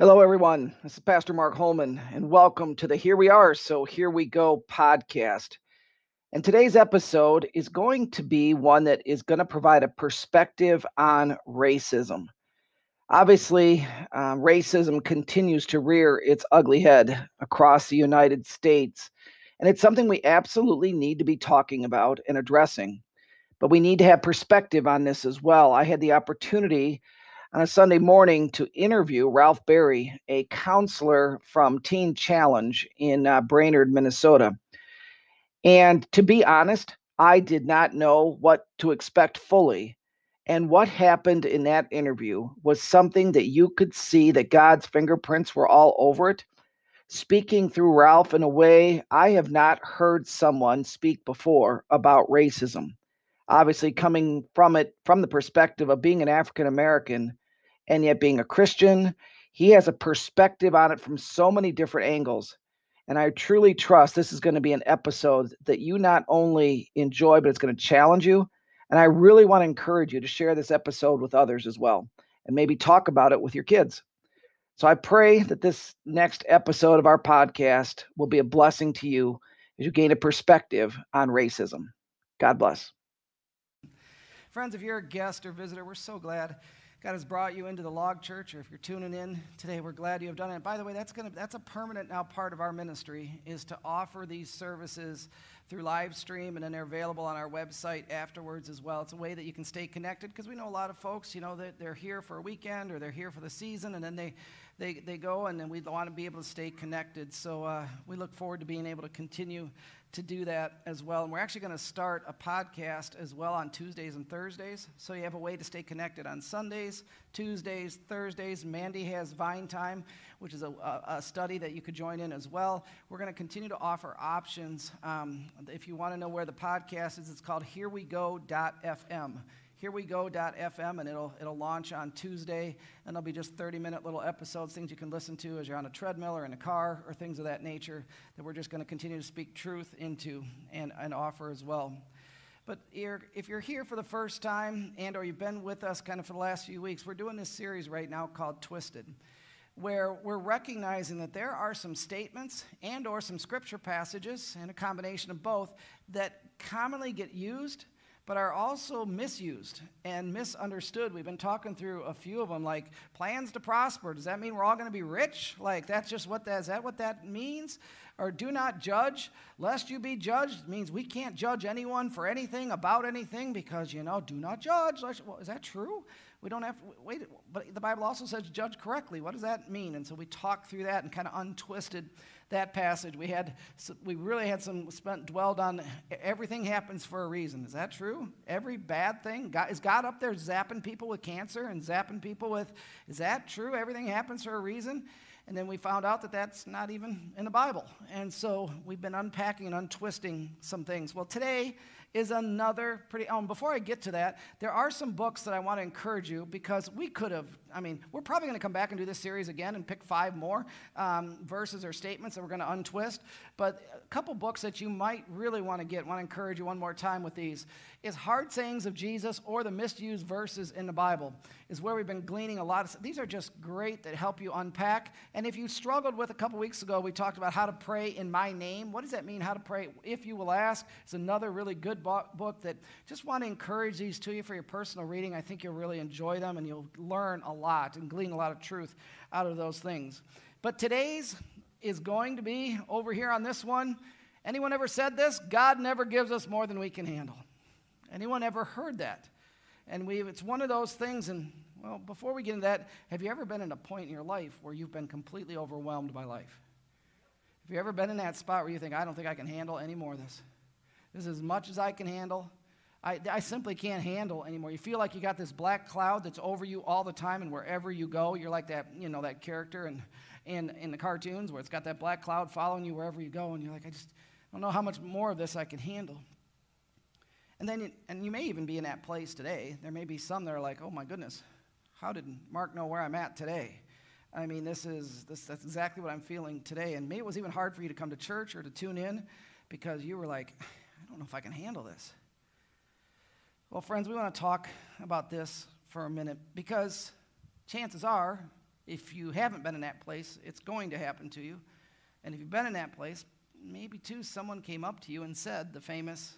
Hello, everyone. This is Pastor Mark Holman, and welcome to the Here We Are, So Here We Go podcast. And today's episode is going to be one that is going to provide a perspective on racism. Obviously, um, racism continues to rear its ugly head across the United States, and it's something we absolutely need to be talking about and addressing. But we need to have perspective on this as well. I had the opportunity on a Sunday morning to interview Ralph Berry, a counselor from Teen Challenge in uh, Brainerd, Minnesota. And to be honest, I did not know what to expect fully. And what happened in that interview was something that you could see that God's fingerprints were all over it. Speaking through Ralph in a way I have not heard someone speak before about racism. Obviously, coming from it from the perspective of being an African American and yet being a Christian. He has a perspective on it from so many different angles. And I truly trust this is going to be an episode that you not only enjoy, but it's going to challenge you. And I really want to encourage you to share this episode with others as well and maybe talk about it with your kids. So I pray that this next episode of our podcast will be a blessing to you as you gain a perspective on racism. God bless. Friends, if you're a guest or visitor, we're so glad God has brought you into the log church, or if you're tuning in today, we're glad you have done it. By the way, that's gonna that's a permanent now part of our ministry is to offer these services through live stream, and then they're available on our website afterwards as well. It's a way that you can stay connected because we know a lot of folks, you know, that they're here for a weekend or they're here for the season, and then they they, they go and then we want to be able to stay connected. So uh, we look forward to being able to continue to do that as well. And we're actually going to start a podcast as well on Tuesdays and Thursdays. So you have a way to stay connected on Sundays, Tuesdays, Thursdays. Mandy has Vine Time, which is a, a study that you could join in as well. We're going to continue to offer options. Um, if you want to know where the podcast is, it's called herewego.fm herewego.fm and it'll, it'll launch on Tuesday and there'll be just 30 minute little episodes, things you can listen to as you're on a treadmill or in a car or things of that nature that we're just going to continue to speak truth into and, and offer as well. But if you're here for the first time and or you've been with us kind of for the last few weeks, we're doing this series right now called Twisted where we're recognizing that there are some statements and or some scripture passages and a combination of both that commonly get used but are also misused and misunderstood. We've been talking through a few of them, like plans to prosper. Does that mean we're all going to be rich? Like that's just what that is that what that means? Or do not judge, lest you be judged means we can't judge anyone for anything about anything because you know, do not judge. Well, is that true? We don't have to wait, but the Bible also says judge correctly. What does that mean? And so we talked through that and kind of untwisted that passage. We had, we really had some spent dwelled on everything happens for a reason. Is that true? Every bad thing, God, is God up there zapping people with cancer and zapping people with? Is that true? Everything happens for a reason. And then we found out that that's not even in the Bible. And so we've been unpacking and untwisting some things. Well, today is another pretty. Um, before I get to that, there are some books that I want to encourage you because we could have. I mean, we're probably going to come back and do this series again and pick five more um, verses or statements that we're going to untwist. But a couple books that you might really want to get, want to encourage you one more time with these, is Hard Sayings of Jesus or the Misused Verses in the Bible, is where we've been gleaning a lot of. These are just great that help you unpack. And if you struggled with a couple weeks ago, we talked about how to pray in my name. What does that mean? How to pray if you will ask? It's another really good book that just want to encourage these to you for your personal reading. I think you'll really enjoy them and you'll learn a lot and glean a lot of truth out of those things. But today's is going to be over here on this one. Anyone ever said this? God never gives us more than we can handle. Anyone ever heard that? And we it's one of those things and well, before we get into that, have you ever been in a point in your life where you've been completely overwhelmed by life? Have you ever been in that spot where you think, I don't think I can handle any more of this? This is as much as I can handle. I, I simply can't handle anymore. You feel like you got this black cloud that's over you all the time, and wherever you go, you're like that, you know, that character in, in, in the cartoons where it's got that black cloud following you wherever you go, and you're like, I just don't know how much more of this I can handle. And then, and you may even be in that place today. There may be some that are like, oh my goodness, how did Mark know where I'm at today? I mean, this is this, that's exactly what I'm feeling today. And maybe it was even hard for you to come to church or to tune in because you were like, I don't know if I can handle this. Well, friends, we want to talk about this for a minute because chances are If you haven't been in that place, it's going to happen to you. And if you've been in that place, maybe too, someone came up to you and said the famous,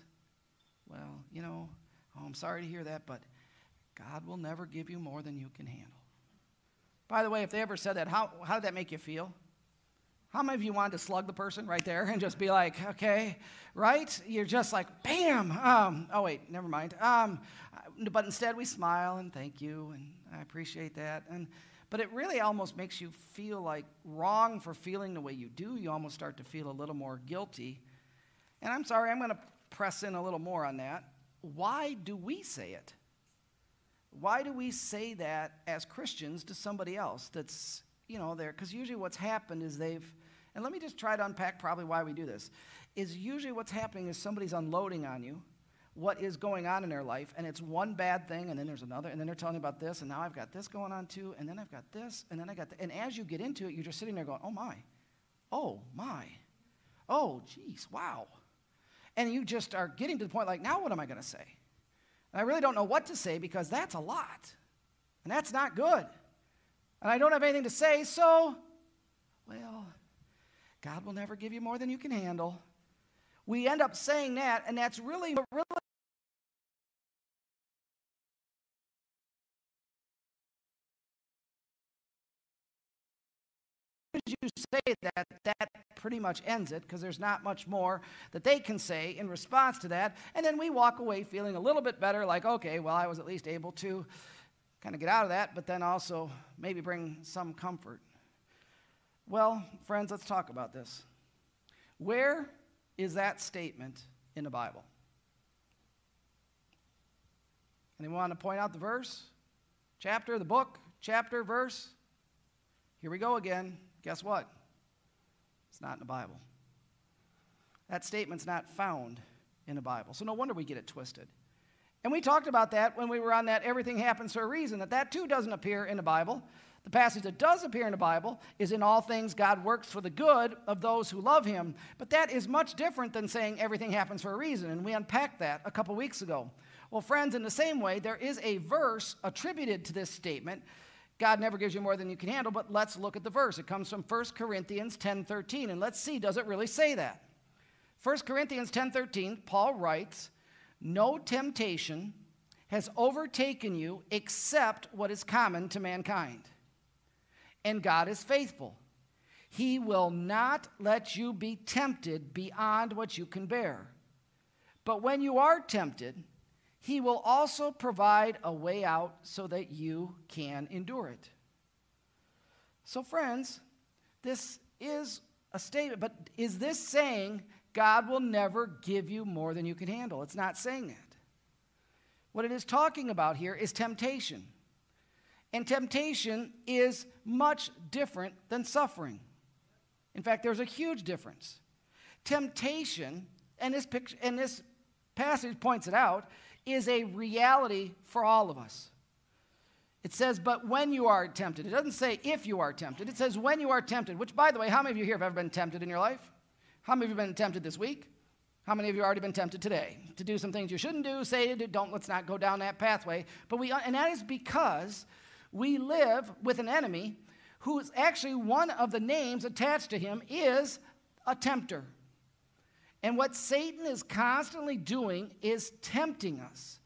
Well, you know, oh, I'm sorry to hear that, but God will never give you more than you can handle. By the way, if they ever said that, how, how did that make you feel? How many of you wanted to slug the person right there and just be like, okay, right? You're just like, bam. Um, oh, wait, never mind. Um, but instead, we smile and thank you, and I appreciate that. And but it really almost makes you feel like wrong for feeling the way you do. You almost start to feel a little more guilty. And I'm sorry, I'm going to press in a little more on that. Why do we say it? Why do we say that as Christians to somebody else that's, you know, there? Because usually what's happened is they've, and let me just try to unpack probably why we do this, is usually what's happening is somebody's unloading on you what is going on in their life, and it's one bad thing, and then there's another, and then they're telling you about this, and now I've got this going on too, and then I've got this, and then I got that. And as you get into it, you're just sitting there going, oh my, oh my, oh geez, wow. And you just are getting to the point like, now what am I going to say? And I really don't know what to say because that's a lot, and that's not good. And I don't have anything to say, so, well, God will never give you more than you can handle. We end up saying that, and that's really, really you say that, that pretty much ends it because there's not much more that they can say in response to that. And then we walk away feeling a little bit better, like, okay, well, I was at least able to kind of get out of that, but then also maybe bring some comfort. Well, friends, let's talk about this. Where is that statement in the Bible? Anyone want to point out the verse? Chapter, the book, chapter, verse? Here we go again. Guess what? It's not in the Bible. That statement's not found in the Bible. So no wonder we get it twisted. And we talked about that when we were on that everything happens for a reason, that that too doesn't appear in the Bible. The passage that does appear in the Bible is in all things God works for the good of those who love him. But that is much different than saying everything happens for a reason. And we unpacked that a couple weeks ago. Well, friends, in the same way, there is a verse attributed to this statement God never gives you more than you can handle, but let's look at the verse. It comes from 1 Corinthians 10:13 and let's see does it really say that? 1 Corinthians 10:13 Paul writes, "No temptation has overtaken you except what is common to mankind. And God is faithful. He will not let you be tempted beyond what you can bear. But when you are tempted, he will also provide a way out so that you can endure it. So, friends, this is a statement, but is this saying God will never give you more than you can handle? It's not saying that. What it is talking about here is temptation. And temptation is much different than suffering. In fact, there's a huge difference. Temptation, and this, picture, and this passage points it out, is a reality for all of us. It says, but when you are tempted. It doesn't say if you are tempted. It says when you are tempted, which, by the way, how many of you here have ever been tempted in your life? How many of you have been tempted this week? How many of you have already been tempted today to do some things you shouldn't do? Say, don't, let's not go down that pathway. But we, and that is because we live with an enemy who is actually one of the names attached to him is a tempter. And what Satan is constantly doing is tempting us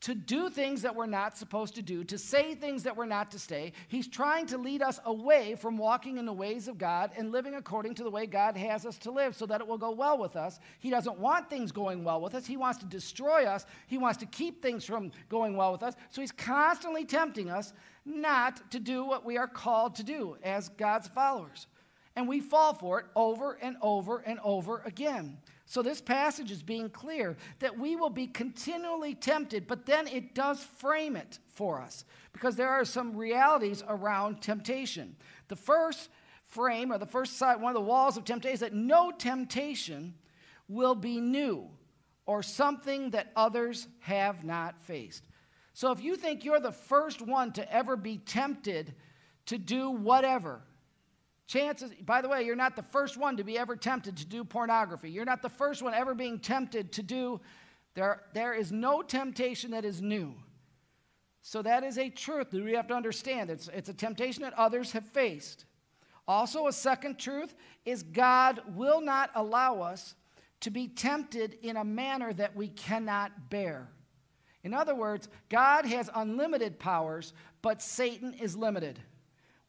to do things that we're not supposed to do, to say things that we're not to say. He's trying to lead us away from walking in the ways of God and living according to the way God has us to live so that it will go well with us. He doesn't want things going well with us. He wants to destroy us. He wants to keep things from going well with us. So he's constantly tempting us not to do what we are called to do as God's followers. And we fall for it over and over and over again. So, this passage is being clear that we will be continually tempted, but then it does frame it for us because there are some realities around temptation. The first frame, or the first side, one of the walls of temptation, is that no temptation will be new or something that others have not faced. So, if you think you're the first one to ever be tempted to do whatever, Chances, by the way, you're not the first one to be ever tempted to do pornography. You're not the first one ever being tempted to do, there, there is no temptation that is new. So that is a truth that we have to understand. It's, it's a temptation that others have faced. Also, a second truth is God will not allow us to be tempted in a manner that we cannot bear. In other words, God has unlimited powers, but Satan is limited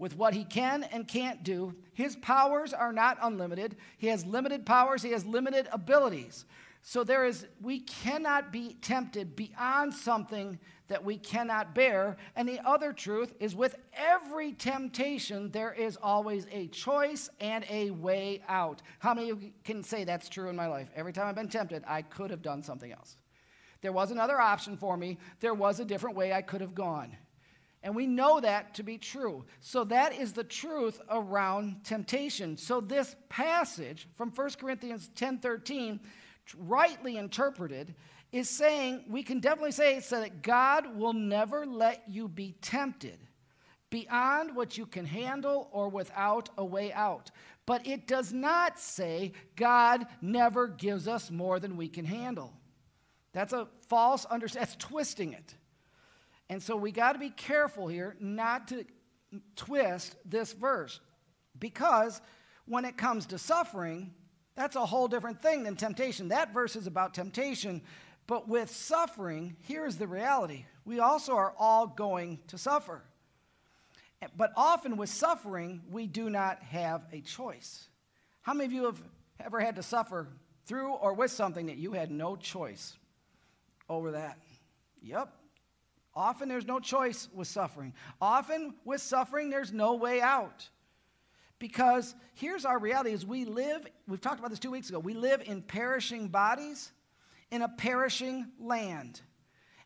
with what he can and can't do. His powers are not unlimited. He has limited powers, he has limited abilities. So there is we cannot be tempted beyond something that we cannot bear. And the other truth is with every temptation there is always a choice and a way out. How many of you can say that's true in my life? Every time I've been tempted, I could have done something else. There was another option for me. There was a different way I could have gone. And we know that to be true. So that is the truth around temptation. So this passage from 1 Corinthians 10:13 rightly interpreted is saying we can definitely say so that God will never let you be tempted beyond what you can handle or without a way out. But it does not say God never gives us more than we can handle. That's a false understanding. That's twisting it. And so we got to be careful here not to twist this verse because when it comes to suffering, that's a whole different thing than temptation. That verse is about temptation, but with suffering, here's the reality we also are all going to suffer. But often with suffering, we do not have a choice. How many of you have ever had to suffer through or with something that you had no choice over that? Yep. Often there's no choice with suffering. Often with suffering, there's no way out. Because here's our reality is we live, we've talked about this two weeks ago, we live in perishing bodies in a perishing land.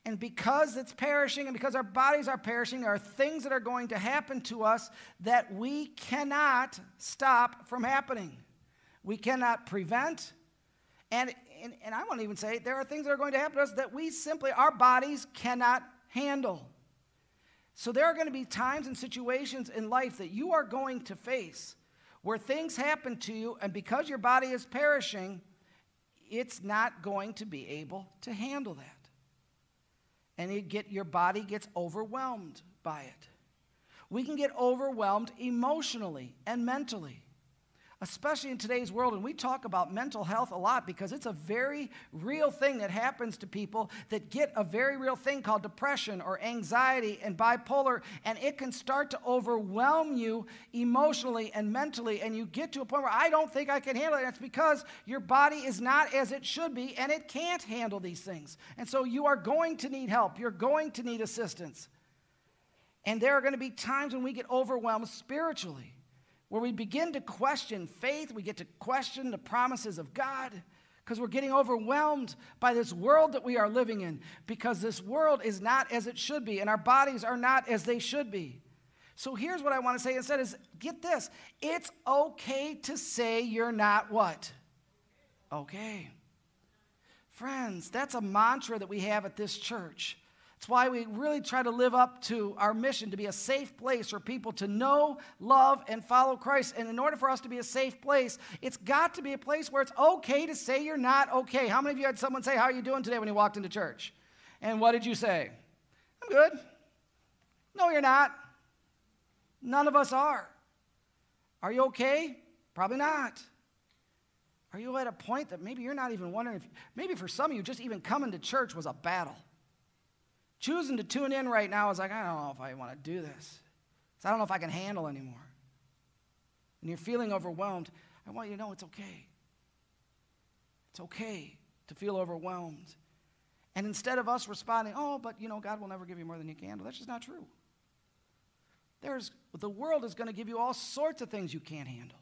And because it's perishing and because our bodies are perishing, there are things that are going to happen to us that we cannot stop from happening. We cannot prevent. And, and, and I won't even say there are things that are going to happen to us that we simply, our bodies cannot handle. So there are going to be times and situations in life that you are going to face where things happen to you, and because your body is perishing, it's not going to be able to handle that. And you get, your body gets overwhelmed by it. We can get overwhelmed emotionally and mentally especially in today's world. And we talk about mental health a lot because it's a very real thing that happens to people that get a very real thing called depression or anxiety and bipolar. And it can start to overwhelm you emotionally and mentally. And you get to a point where I don't think I can handle it. It's because your body is not as it should be and it can't handle these things. And so you are going to need help, you're going to need assistance. And there are going to be times when we get overwhelmed spiritually where we begin to question faith, we get to question the promises of God because we're getting overwhelmed by this world that we are living in because this world is not as it should be and our bodies are not as they should be. So here's what I want to say instead is get this. It's okay to say you're not what? Okay. Friends, that's a mantra that we have at this church. It's why we really try to live up to our mission to be a safe place for people to know, love, and follow Christ. And in order for us to be a safe place, it's got to be a place where it's okay to say you're not okay. How many of you had someone say, How are you doing today when you walked into church? And what did you say? I'm good. No, you're not. None of us are. Are you okay? Probably not. Are you at a point that maybe you're not even wondering if, maybe for some of you, just even coming to church was a battle? Choosing to tune in right now is like, I don't know if I want to do this. I don't know if I can handle anymore. And you're feeling overwhelmed. I want you to know it's okay. It's okay to feel overwhelmed. And instead of us responding, oh, but you know, God will never give you more than you can handle, that's just not true. There's, the world is going to give you all sorts of things you can't handle.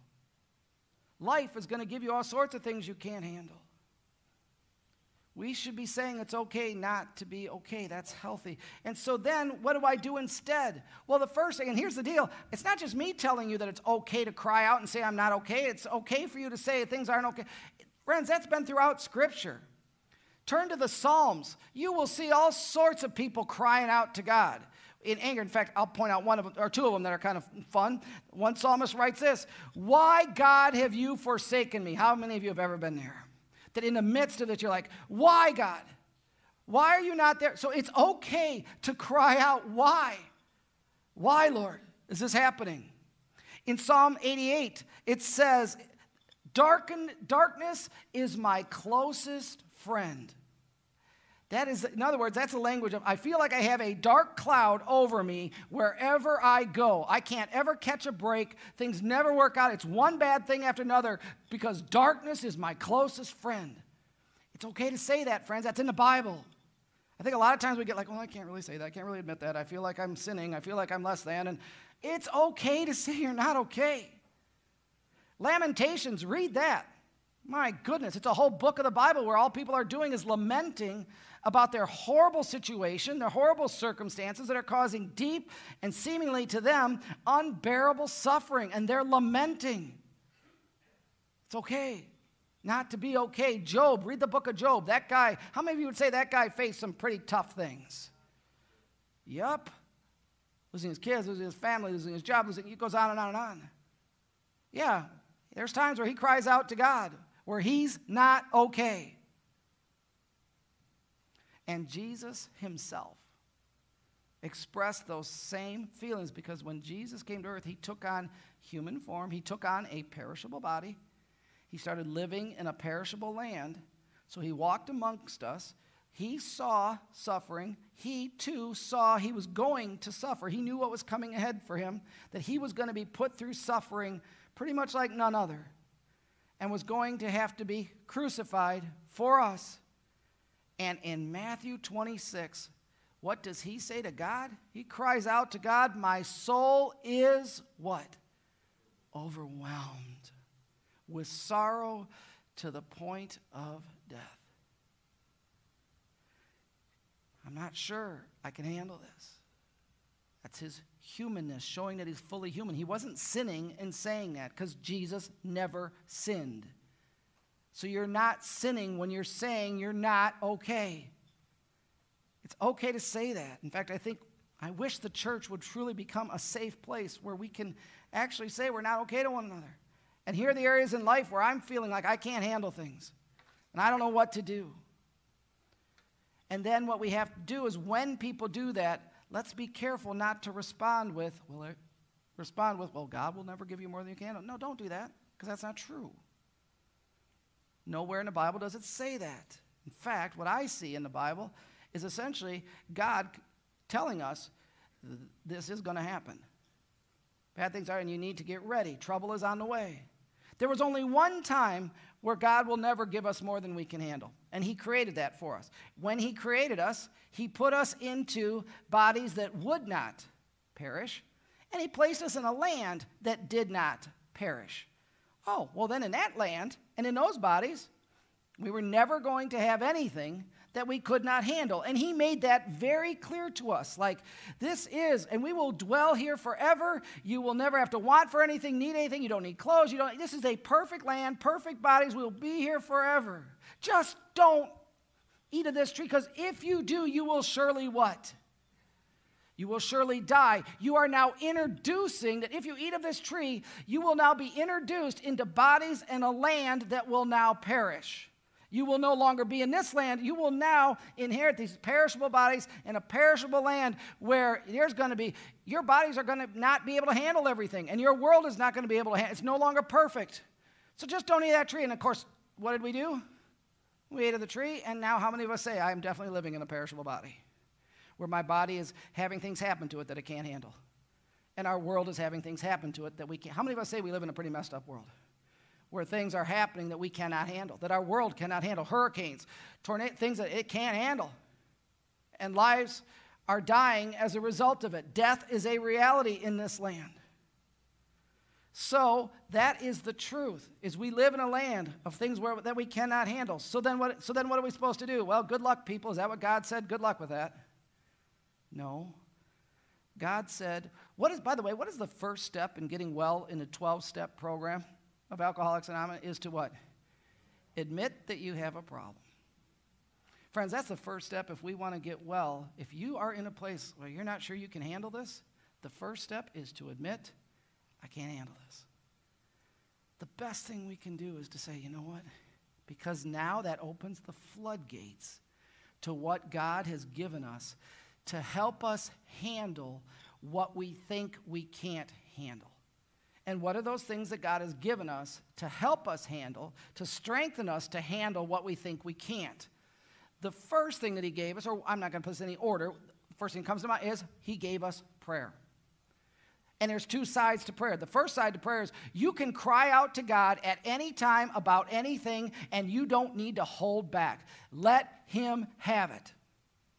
Life is going to give you all sorts of things you can't handle. We should be saying it's okay not to be okay. That's healthy. And so then, what do I do instead? Well, the first thing, and here's the deal it's not just me telling you that it's okay to cry out and say, I'm not okay. It's okay for you to say things aren't okay. Friends, that's been throughout Scripture. Turn to the Psalms. You will see all sorts of people crying out to God in anger. In fact, I'll point out one of them, or two of them that are kind of fun. One psalmist writes this Why, God, have you forsaken me? How many of you have ever been there? That in the midst of it, you're like, why, God? Why are you not there? So it's okay to cry out, Why? Why, Lord, is this happening? In Psalm 88, it says, Darken, Darkness is my closest friend. That is, in other words, that's a language of I feel like I have a dark cloud over me wherever I go. I can't ever catch a break. Things never work out. It's one bad thing after another because darkness is my closest friend. It's okay to say that, friends. That's in the Bible. I think a lot of times we get like, well, I can't really say that. I can't really admit that. I feel like I'm sinning. I feel like I'm less than. And it's okay to say you're not okay. Lamentations, read that. My goodness, it's a whole book of the Bible where all people are doing is lamenting about their horrible situation, their horrible circumstances that are causing deep and seemingly to them unbearable suffering, and they're lamenting. It's okay not to be okay. Job, read the book of Job. That guy, how many of you would say that guy faced some pretty tough things? Yup. Losing his kids, losing his family, losing his job, losing, it goes on and on and on. Yeah, there's times where he cries out to God, where he's not okay. And Jesus himself expressed those same feelings because when Jesus came to earth, he took on human form, he took on a perishable body, he started living in a perishable land. So he walked amongst us. He saw suffering. He too saw he was going to suffer. He knew what was coming ahead for him, that he was going to be put through suffering pretty much like none other, and was going to have to be crucified for us. And in Matthew 26, what does he say to God? He cries out to God, My soul is what? Overwhelmed with sorrow to the point of death. I'm not sure I can handle this. That's his humanness, showing that he's fully human. He wasn't sinning in saying that because Jesus never sinned. So you're not sinning when you're saying you're not okay. It's okay to say that. In fact, I think, I wish the church would truly become a safe place where we can actually say we're not okay to one another. And here are the areas in life where I'm feeling like I can't handle things and I don't know what to do. And then what we have to do is when people do that, let's be careful not to respond with, well, respond with, well, God will never give you more than you can. No, don't do that because that's not true. Nowhere in the Bible does it say that. In fact, what I see in the Bible is essentially God telling us this is going to happen. Bad things are, and you need to get ready. Trouble is on the way. There was only one time where God will never give us more than we can handle, and He created that for us. When He created us, He put us into bodies that would not perish, and He placed us in a land that did not perish. Oh, well, then in that land and in those bodies, we were never going to have anything that we could not handle. And he made that very clear to us. Like, this is, and we will dwell here forever. You will never have to want for anything, need anything. You don't need clothes. You don't, this is a perfect land, perfect bodies. We'll be here forever. Just don't eat of this tree, because if you do, you will surely what? You will surely die. You are now introducing that if you eat of this tree, you will now be introduced into bodies and a land that will now perish. You will no longer be in this land. You will now inherit these perishable bodies in a perishable land where there's going to be, your bodies are going to not be able to handle everything, and your world is not going to be able to handle It's no longer perfect. So just don't eat that tree. And of course, what did we do? We ate of the tree, and now how many of us say, I am definitely living in a perishable body, where my body is having things happen to it that it can't handle? And our world is having things happen to it that we can't. How many of us say we live in a pretty messed up world? where things are happening that we cannot handle, that our world cannot handle, hurricanes, tornadoes, things that it can't handle. And lives are dying as a result of it. Death is a reality in this land. So that is the truth. Is we live in a land of things where, that we cannot handle. So then what so then what are we supposed to do? Well, good luck people. Is that what God said? Good luck with that. No. God said, what is by the way, what is the first step in getting well in a 12-step program? of Alcoholics Anonymous is to what? Admit that you have a problem. Friends, that's the first step if we want to get well. If you are in a place where you're not sure you can handle this, the first step is to admit, I can't handle this. The best thing we can do is to say, you know what? Because now that opens the floodgates to what God has given us to help us handle what we think we can't handle. And what are those things that God has given us to help us handle, to strengthen us to handle what we think we can't? The first thing that He gave us, or I'm not going to put this in any order, first thing that comes to mind is He gave us prayer. And there's two sides to prayer. The first side to prayer is you can cry out to God at any time about anything, and you don't need to hold back. Let Him have it.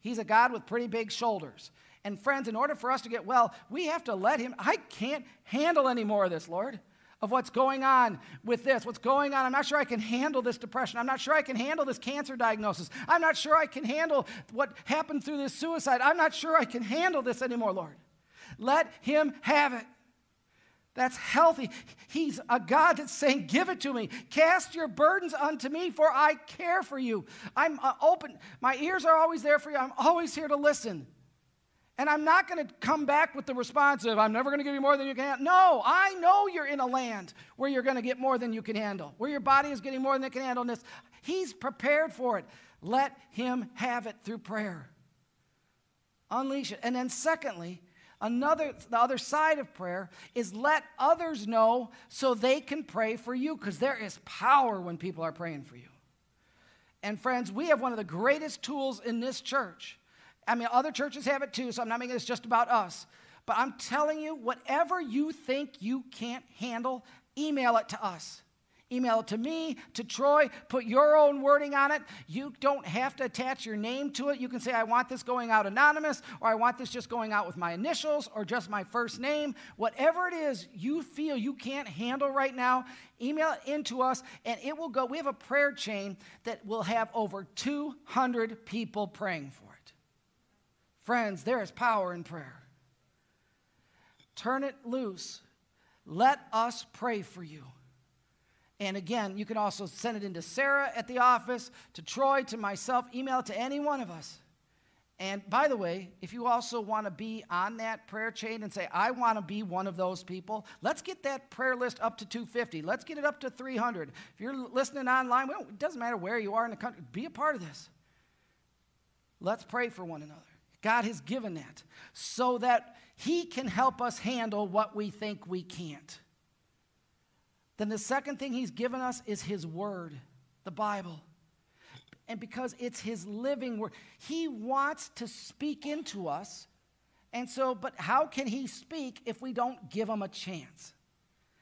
He's a God with pretty big shoulders. And friends, in order for us to get well, we have to let Him. I can't handle any more of this, Lord, of what's going on with this, what's going on. I'm not sure I can handle this depression. I'm not sure I can handle this cancer diagnosis. I'm not sure I can handle what happened through this suicide. I'm not sure I can handle this anymore, Lord. Let Him have it. That's healthy. He's a God that's saying, Give it to me. Cast your burdens unto me, for I care for you. I'm uh, open. My ears are always there for you. I'm always here to listen. And I'm not going to come back with the response of, I'm never going to give you more than you can handle. No, I know you're in a land where you're going to get more than you can handle, where your body is getting more than it can handle. this. He's prepared for it. Let Him have it through prayer. Unleash it. And then, secondly, Another, the other side of prayer is let others know so they can pray for you because there is power when people are praying for you. And friends, we have one of the greatest tools in this church. I mean, other churches have it too, so I'm not making this just about us. But I'm telling you, whatever you think you can't handle, email it to us. Email it to me, to Troy, put your own wording on it. You don't have to attach your name to it. You can say, I want this going out anonymous, or I want this just going out with my initials, or just my first name. Whatever it is you feel you can't handle right now, email it into us, and it will go. We have a prayer chain that will have over 200 people praying for it. Friends, there is power in prayer. Turn it loose. Let us pray for you. And again, you can also send it into Sarah at the office, to Troy, to myself, email it to any one of us. And by the way, if you also want to be on that prayer chain and say, I want to be one of those people, let's get that prayer list up to 250. Let's get it up to 300. If you're listening online, it doesn't matter where you are in the country, be a part of this. Let's pray for one another. God has given that so that He can help us handle what we think we can't. Then the second thing he's given us is his word, the Bible. And because it's his living word, he wants to speak into us. And so, but how can he speak if we don't give him a chance?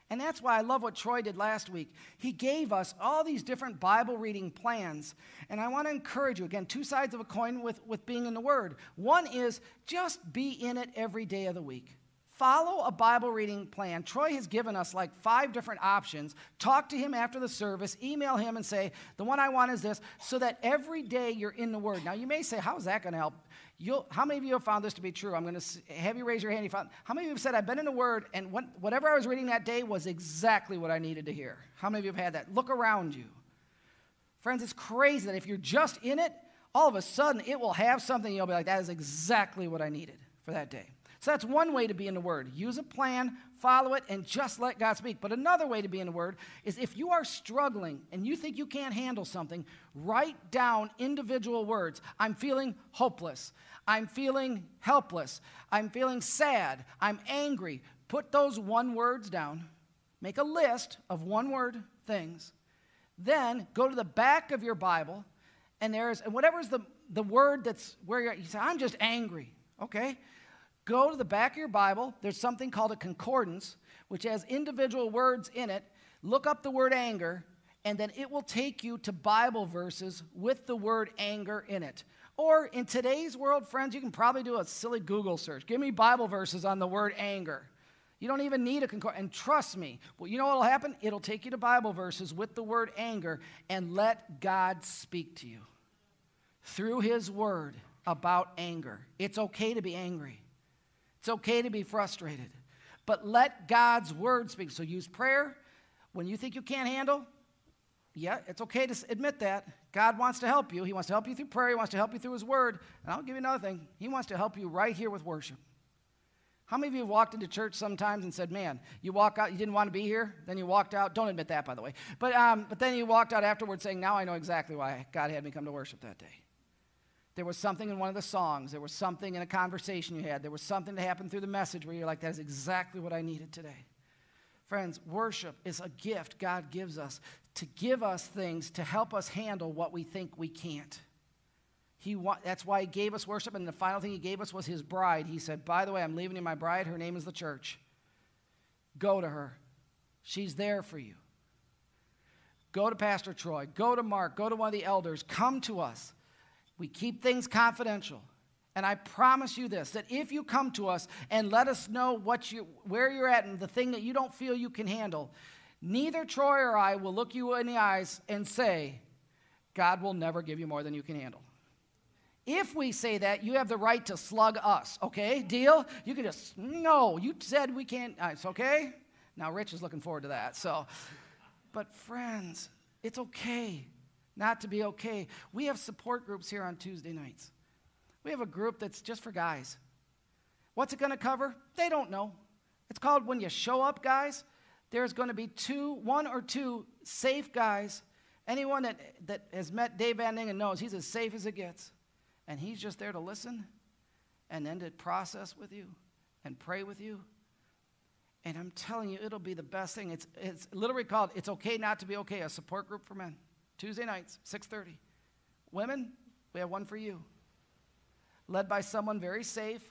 And that's why I love what Troy did last week. He gave us all these different Bible reading plans. And I want to encourage you again, two sides of a coin with, with being in the Word. One is just be in it every day of the week. Follow a Bible reading plan. Troy has given us like five different options. Talk to him after the service, email him and say, The one I want is this, so that every day you're in the Word. Now, you may say, How is that going to help? You'll, how many of you have found this to be true? I'm going to have you raise your hand. You found, how many of you have said, I've been in the Word, and what, whatever I was reading that day was exactly what I needed to hear? How many of you have had that? Look around you. Friends, it's crazy that if you're just in it, all of a sudden it will have something you'll be like, That is exactly what I needed for that day. So that's one way to be in the Word. Use a plan, follow it, and just let God speak. But another way to be in the Word is if you are struggling and you think you can't handle something, write down individual words. I'm feeling hopeless. I'm feeling helpless. I'm feeling sad. I'm angry. Put those one words down. Make a list of one word things. Then go to the back of your Bible, and there's, and whatever's the, the word that's where you're, you say, I'm just angry. Okay? Go to the back of your Bible. There's something called a concordance, which has individual words in it. Look up the word anger, and then it will take you to Bible verses with the word anger in it. Or in today's world, friends, you can probably do a silly Google search. Give me Bible verses on the word anger. You don't even need a concordance. And trust me, well, you know what will happen? It'll take you to Bible verses with the word anger and let God speak to you through His word about anger. It's okay to be angry. It's okay to be frustrated, but let God's word speak. So use prayer when you think you can't handle. Yeah, it's okay to admit that. God wants to help you. He wants to help you through prayer. He wants to help you through His Word. And I'll give you another thing. He wants to help you right here with worship. How many of you have walked into church sometimes and said, "Man, you walk out, you didn't want to be here, then you walked out." Don't admit that, by the way. But um, but then you walked out afterwards saying, "Now I know exactly why God had me come to worship that day." There was something in one of the songs. There was something in a conversation you had. There was something that happened through the message where you're like, that is exactly what I needed today. Friends, worship is a gift God gives us to give us things to help us handle what we think we can't. He wa- that's why He gave us worship, and the final thing He gave us was His bride. He said, By the way, I'm leaving you my bride. Her name is the church. Go to her, she's there for you. Go to Pastor Troy, go to Mark, go to one of the elders, come to us. We keep things confidential. And I promise you this that if you come to us and let us know what you, where you're at and the thing that you don't feel you can handle, neither Troy or I will look you in the eyes and say, God will never give you more than you can handle. If we say that, you have the right to slug us, okay? Deal? You can just, no, you said we can't, uh, it's okay? Now, Rich is looking forward to that. So, but friends, it's okay not to be okay. We have support groups here on Tuesday nights. We have a group that's just for guys. What's it going to cover? They don't know. It's called When You Show Up, guys. There's going to be two, one or two safe guys. Anyone that, that has met Dave Van Dingen knows he's as safe as it gets. And he's just there to listen and then to process with you and pray with you. And I'm telling you, it'll be the best thing. It's, it's literally called It's Okay Not to Be Okay, a support group for men. Tuesday nights, 6.30. Women, we have one for you. Led by someone very safe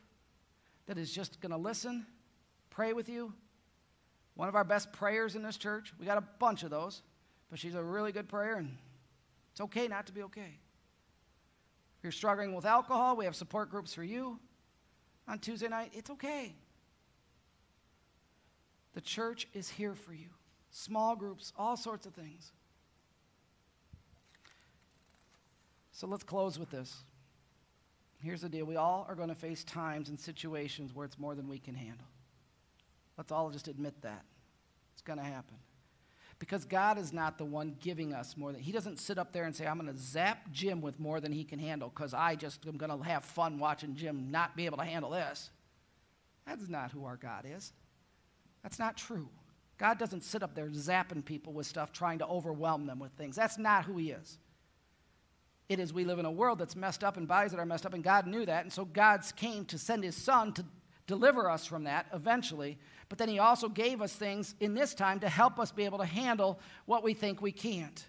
that is just going to listen, pray with you. One of our best prayers in this church. We got a bunch of those, but she's a really good prayer, and it's okay not to be okay. If you're struggling with alcohol, we have support groups for you on Tuesday night. It's okay. The church is here for you. Small groups, all sorts of things. So let's close with this. Here's the deal we all are going to face times and situations where it's more than we can handle. Let's all just admit that. It's going to happen. Because God is not the one giving us more than, He doesn't sit up there and say, I'm going to zap Jim with more than he can handle because I just am going to have fun watching Jim not be able to handle this. That's not who our God is. That's not true. God doesn't sit up there zapping people with stuff, trying to overwhelm them with things. That's not who He is. It is we live in a world that's messed up and bodies that are messed up, and God knew that. And so God came to send His Son to deliver us from that eventually. But then He also gave us things in this time to help us be able to handle what we think we can't.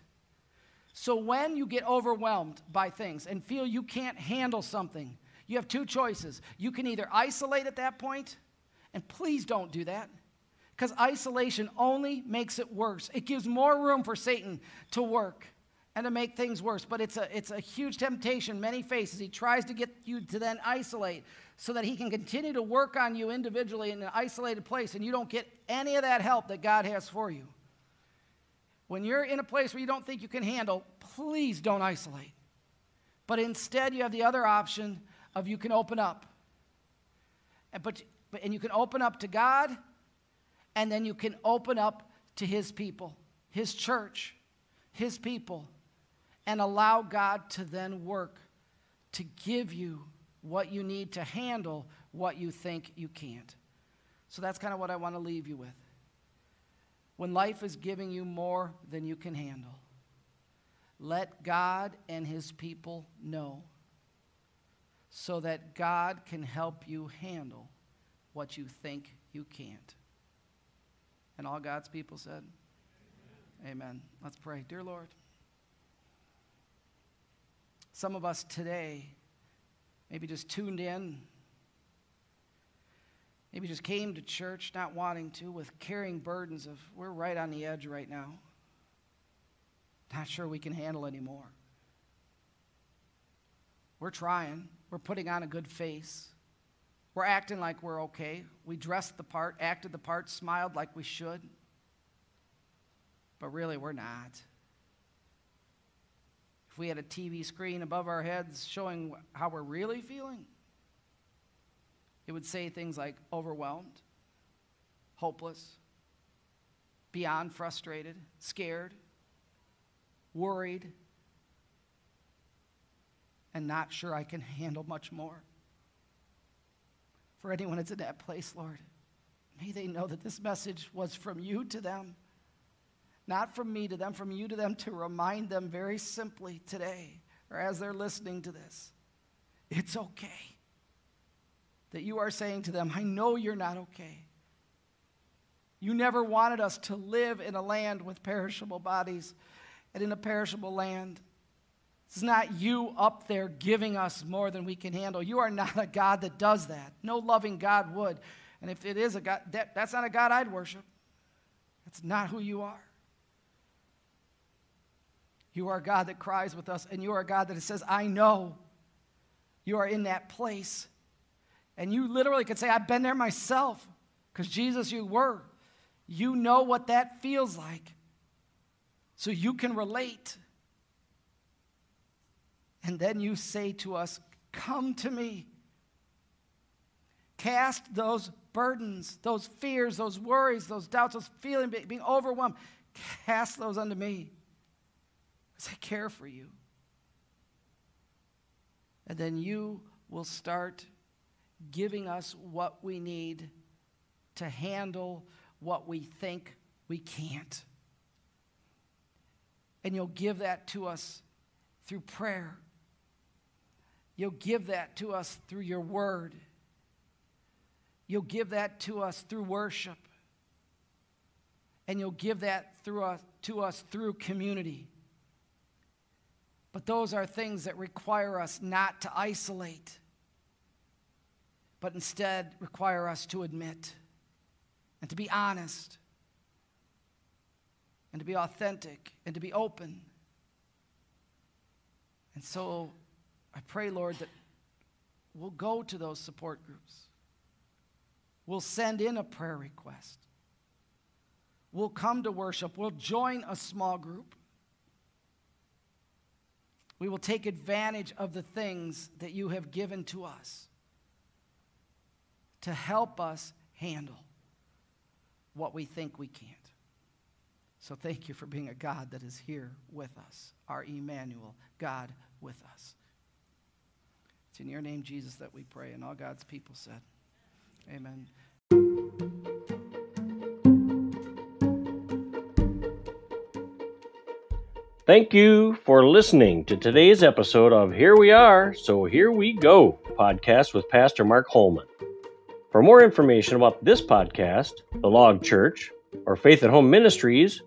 So when you get overwhelmed by things and feel you can't handle something, you have two choices. You can either isolate at that point, and please don't do that because isolation only makes it worse. It gives more room for Satan to work and to make things worse. But it's a, it's a huge temptation many faces. He tries to get you to then isolate so that he can continue to work on you individually in an isolated place, and you don't get any of that help that God has for you. When you're in a place where you don't think you can handle, please don't isolate. But instead, you have the other option of you can open up. And, but, and you can open up to God, and then you can open up to His people, His church, His people and allow God to then work to give you what you need to handle what you think you can't. So that's kind of what I want to leave you with. When life is giving you more than you can handle, let God and his people know so that God can help you handle what you think you can't. And all God's people said, Amen. Amen. Let's pray. Dear Lord, some of us today maybe just tuned in, maybe just came to church not wanting to, with carrying burdens of we're right on the edge right now. Not sure we can handle anymore. We're trying, we're putting on a good face. We're acting like we're okay. We dressed the part, acted the part, smiled like we should. But really, we're not. If we had a TV screen above our heads showing how we're really feeling, it would say things like overwhelmed, hopeless, beyond frustrated, scared, worried, and not sure I can handle much more. For anyone that's in that place, Lord, may they know that this message was from you to them not from me to them, from you to them to remind them very simply today or as they're listening to this it's okay. That you are saying to them, I know you're not okay. You never wanted us to live in a land with perishable bodies and in a perishable land. It's not you up there giving us more than we can handle. You are not a God that does that. No loving God would. And if it is a God, that, that's not a God I'd worship. That's not who you are. You are a God that cries with us, and you are a God that says, I know you are in that place. And you literally could say, I've been there myself, because Jesus, you were. You know what that feels like. So you can relate. And then you say to us, Come to me. Cast those burdens, those fears, those worries, those doubts, those feelings, being overwhelmed. Cast those unto me. Because I care for you. And then you will start giving us what we need to handle what we think we can't. And you'll give that to us through prayer. You'll give that to us through your word. You'll give that to us through worship. And you'll give that through us, to us through community. But those are things that require us not to isolate, but instead require us to admit and to be honest and to be authentic and to be open. And so I pray, Lord, that we'll go to those support groups. We'll send in a prayer request. We'll come to worship. We'll join a small group. We will take advantage of the things that you have given to us to help us handle what we think we can't. So thank you for being a God that is here with us, our Emmanuel, God with us. It's in your name, Jesus, that we pray. And all God's people said, Amen. Thank you for listening to today's episode of Here We Are, So Here We Go podcast with Pastor Mark Holmen. For more information about this podcast, the Log Church, or Faith at Home Ministries,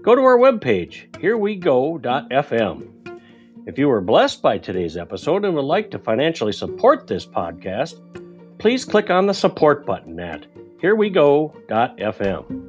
go to our webpage, herewego.fm. If you were blessed by today's episode and would like to financially support this podcast, please click on the support button at herewego.fm.